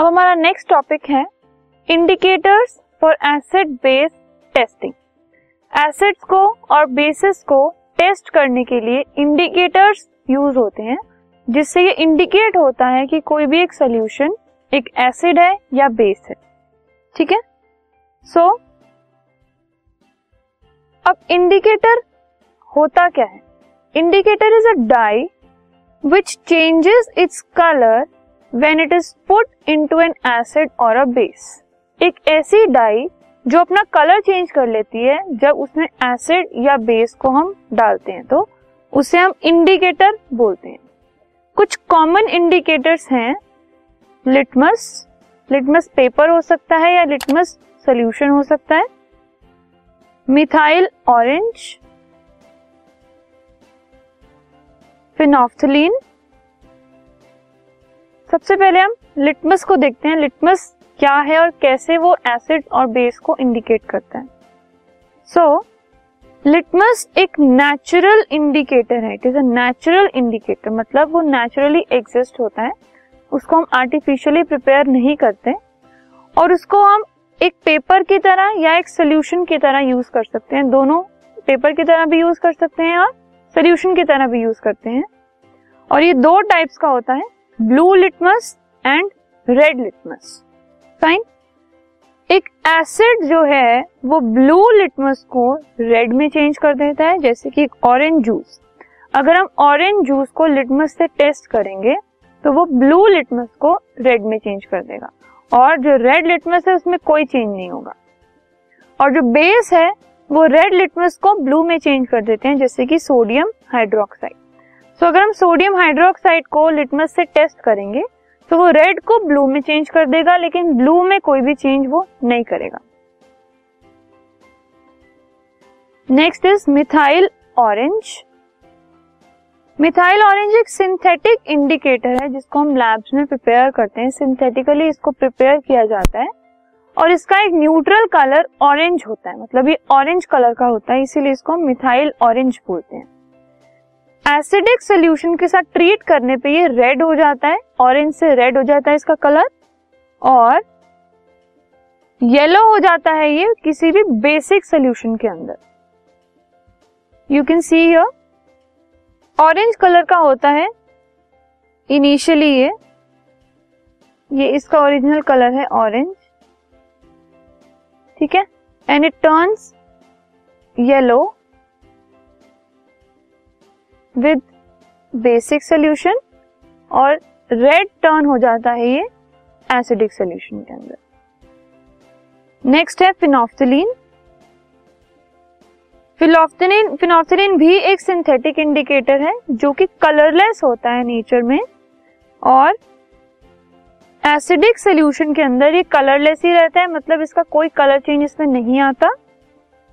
अब हमारा next topic है indicators for acid base testing acids को और बेसिस को टेस्ट करने के लिए इंडिकेटर्स यूज़ होते हैं जिससे ये इंडिकेट होता है कि कोई भी एक सोल्यूशन एक एसिड है या बेस है। ठीक है? सो so, अब इंडिकेटर होता क्या है? Indicator is a dye which changes its colour when it is put into an acid or a base एक ऐसी डाई जो अपना कलर चेंज कर लेती है जब उसमें एसिड या बेस को हम डालते हैं तो उसे हम इंडिकेटर बोलते हैं। कुछ कॉमन इंडिकेटर्स हैं। लिटमस लिटमस पेपर हो सकता है या लिटमस सोल्यूशन हो सकता है। मिथाइल ऑरेंज फिनॉफ्थलीन सबसे पहले हम लिटमस को देखते हैं। लिटमस क्या है और कैसे वो एसिड और बेस को इंडिकेट करता है। सो so, लिटमस एक नेचुरल इंडिकेटर है। It is a natural indicator मतलब वो नेचुरली एग्जिस्ट होता है। उसको हम आर्टिफिशियली प्रिपेयर नहीं करते। और उसको हम एक पेपर की तरह या एक सोल्यूशन की तरह यूज़ कर सकते हैं। दोनों पेपर की तरह भी यूज़ कर सकते हैं और सोल्यूशन की तरह भी यूज़ करते हैं। और ये दो टाइप्स का होता है। Blue litmus and red litmus. Fine एक एसिड जो है, वो ब्लू लिटमस को रेड में चेंज कर देता है, जैसे कि एक ऑरेंज जूस अगर हम ऑरेंज जूस को लिटमस से टेस्ट करेंगे तो वो ब्लू लिटमस को रेड में चेंज कर देगा। और जो रेड लिटमस है, उसमें कोई चेंज नहीं होगा। और जो बेस है, वो रेड लिटमस को ब्लू में चेंज कर देते हैं, जैसे कि सोडियम हाइड्रोक्साइड सो अगर हम सोडियम हाइड्रोक्साइड को लिटमस से टेस्ट करेंगे तो वो रेड को ब्लू में चेंज कर देगा, लेकिन ब्लू में कोई भी चेंज वो नहीं करेगा। Next is methyl orange methyl orange एक सिंथेटिक इंडिकेटर है, जिसको हम लैब्स में प्रिपेयर करते हैं। सिंथेटिकली इसको प्रिपेयर किया जाता है, और इसका एक न्यूट्रल कलर ऑरेंज होता है। मतलब ये ऑरेंज कलर का होता है, इसीलिए इसको हम मिथाइल ऑरेंज बोलते हैं। एसिडिक सोल्यूशन के साथ ट्रीट करने पे ये रेड हो जाता है ऑरेंज से रेड हो जाता है इसका कलर और येलो हो जाता है ये किसी भी बेसिक सोल्यूशन के अंदर। You can see here orange colour का होता है इनिशियली ये ये इसका ओरिजिनल कलर है ऑरेंज ठीक है? And it turns yellow with basic solution और रेड टर्न हो जाता है ये एसिडिक सोल्यूशन के अंदर। नेक्स्ट है फिनोफ्थिलीन फिनोफ्थिलीन फिनोफ्थिलीन भी एक सिंथेटिक इंडिकेटर है जो कि कलरलेस होता है नेचर में और एसिडिक सोल्यूशन के अंदर ये कलरलेस ही रहता है मतलब इसका कोई कलर चेंज इसमें नहीं आता।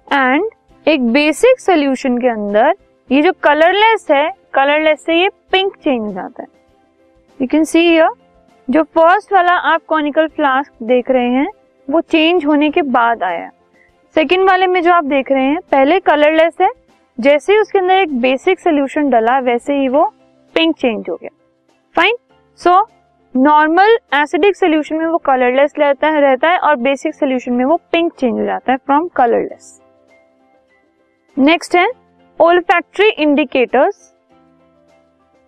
एंड एक बेसिक सोल्यूशन के अंदर ये जो कलरलेस है कलरलेस से ये पिंक चेंज हो जाता है। यू कैन सी हियर जो फ़र्स्ट वाला आप कॉनिकल फ्लास्क देख रहे हैं, वो चेंज होने के बाद आया सेकेंड वाले में जो आप देख रहे हैं, पहले कलरलेस है, जैसे ही उसके अंदर एक बेसिक सोल्यूशन डला, वैसे ही वो पिंक चेंज हो गया। Fine so normal acidic solution में वो कलरलेस रहता है रहता है, और बेसिक सोल्यूशन में वो पिंक चेंज हो जाता है फ्रॉम कलरलेस नेक्स्ट है ओल्फैक्ट्री इंडिकेटर्स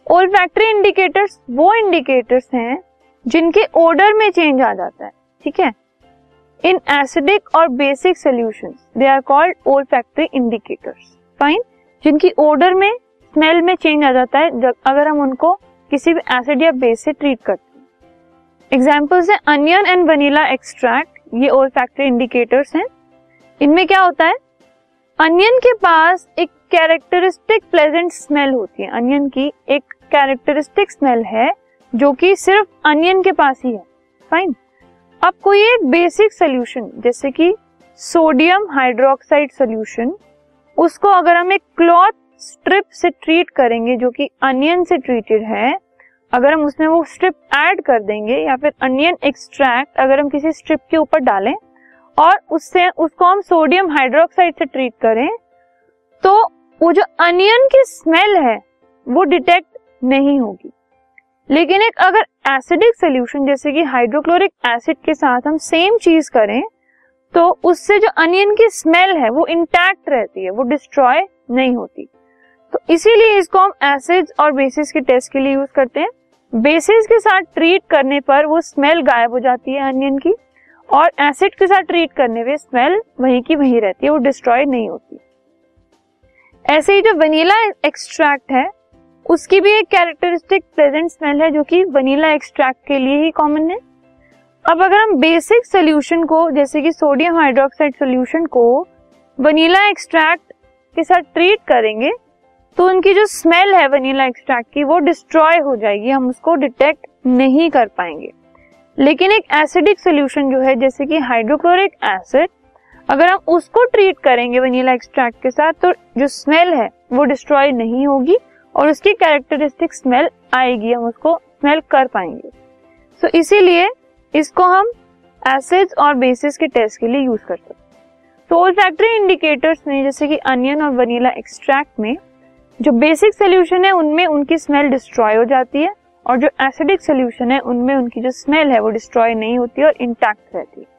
ओल्फैक्ट्री इंडिकेटर्स वो इंडिकेटर्स हैं जिनके ओडर में चेंज आ जाता है, ठीक है? In acidic or basic solution they are called olfactory indicators fine जिनकी ओडर में स्मेल में चेंज आ जाता है जब, अगर हम उनको किसी भी एसिड या बेस से ट्रीट करते हैं। एग्जाम्पल्स है अनियन एंड वनीला एक्सट्रैक्ट ये ओल्फैक्ट्री इंडिकेटर्स हैं। इनमें क्या होता है? अनियन के पास एक कैरेक्टरिस्टिक प्लेजेंट स्मेल होती है। अनियन की एक कैरेक्टरिस्टिक स्मेल है, जो कि सिर्फ़ अनियन के पास ही है। फाइन अब कोई एक बेसिक सोल्यूशन जैसे कि सोडियम हाइड्रोक्साइड सोल्यूशन उसको अगर हम एक क्लॉथ स्ट्रिप से ट्रीट करेंगे, जो कि अनियन से ट्रीटेड है, अगर हम उसमें वो स्ट्रिप ऐड कर देंगे, या फिर अनियन एक्सट्रैक्ट अगर हम किसी स्ट्रिप के ऊपर डालें, और उससे, उसको हम सोडियम हाइड्रोक्साइड से ट्रीट करें तो वो जो अनियन की स्मेल है, वो डिटेक्ट नहीं होगी। लेकिन एक अगर एसिडिक सोल्यूशन, जैसे कि हाइड्रोक्लोरिक एसिड के साथ हम सेम चीज़ करें तो उससे जो अनियन की स्मेल है, वो इंटैक्ट रहती है, वो डिस्ट्रॉय नहीं होती। तो इसीलिए इसको हम एसिड्स और बेसिस के टेस्ट के लिए यूज़ करते हैं। बेसिस के साथ ट्रीट करने पर वो स्मेल गायब हो जाती है अनियन की, और एसिड के साथ ट्रीट करने पे स्मेल वहीं की वहीं रहती है, वो डिस्ट्रॉय नहीं होती। ऐसे ही जो वनीला एक्सट्रैक्ट है, उसकी भी एक कैरेक्टरिस्टिक प्रेजेंट स्मेल है, जो कि वनीला एक्सट्रैक्ट के लिए ही कॉमन है। अब अगर हम बेसिक सोल्यूशन को, जैसे कि सोडियम हाइड्रोक्साइड सोल्यूशन को वनीला एक्सट्रैक्ट के साथ ट्रीट करेंगे तो उनकी जो स्मेल है वनीला एक्सट्रैक्ट की, वो डिस्ट्रॉय हो जाएगी, हम उसको डिटेक्ट नहीं कर पाएँगे। लेकिन एक एसिडिक सोल्यूशन जो है, जैसे कि हाइड्रोक्लोरिक एसिड अगर हम उसको ट्रीट करेंगे वनीला एक्सट्रैक्ट के साथ तो जो स्मेल है वो डिस्ट्रॉय नहीं होगी और उसकी कैरेक्टरिस्टिक स्मेल आएगी हम उसको स्मेल कर पाएँगे। सो so, इसीलिए इसको हम एसिड्स और बेसिस के टेस्ट के लिए यूज़ कर सकते तो ओल्फैक्टरी इंडिकेटर्स में जैसे कि अनियन और वनीला एक्सट्रैक्ट में जो बेसिक सोल्यूशन है उनमें उनकी स्मेल डिस्ट्रॉय हो जाती है और जो एसिडिक सोल्यूशन है उनमें उनकी जो स्मेल है वो डिस्ट्रॉय नहीं होती और इंटैक्ट रहती है।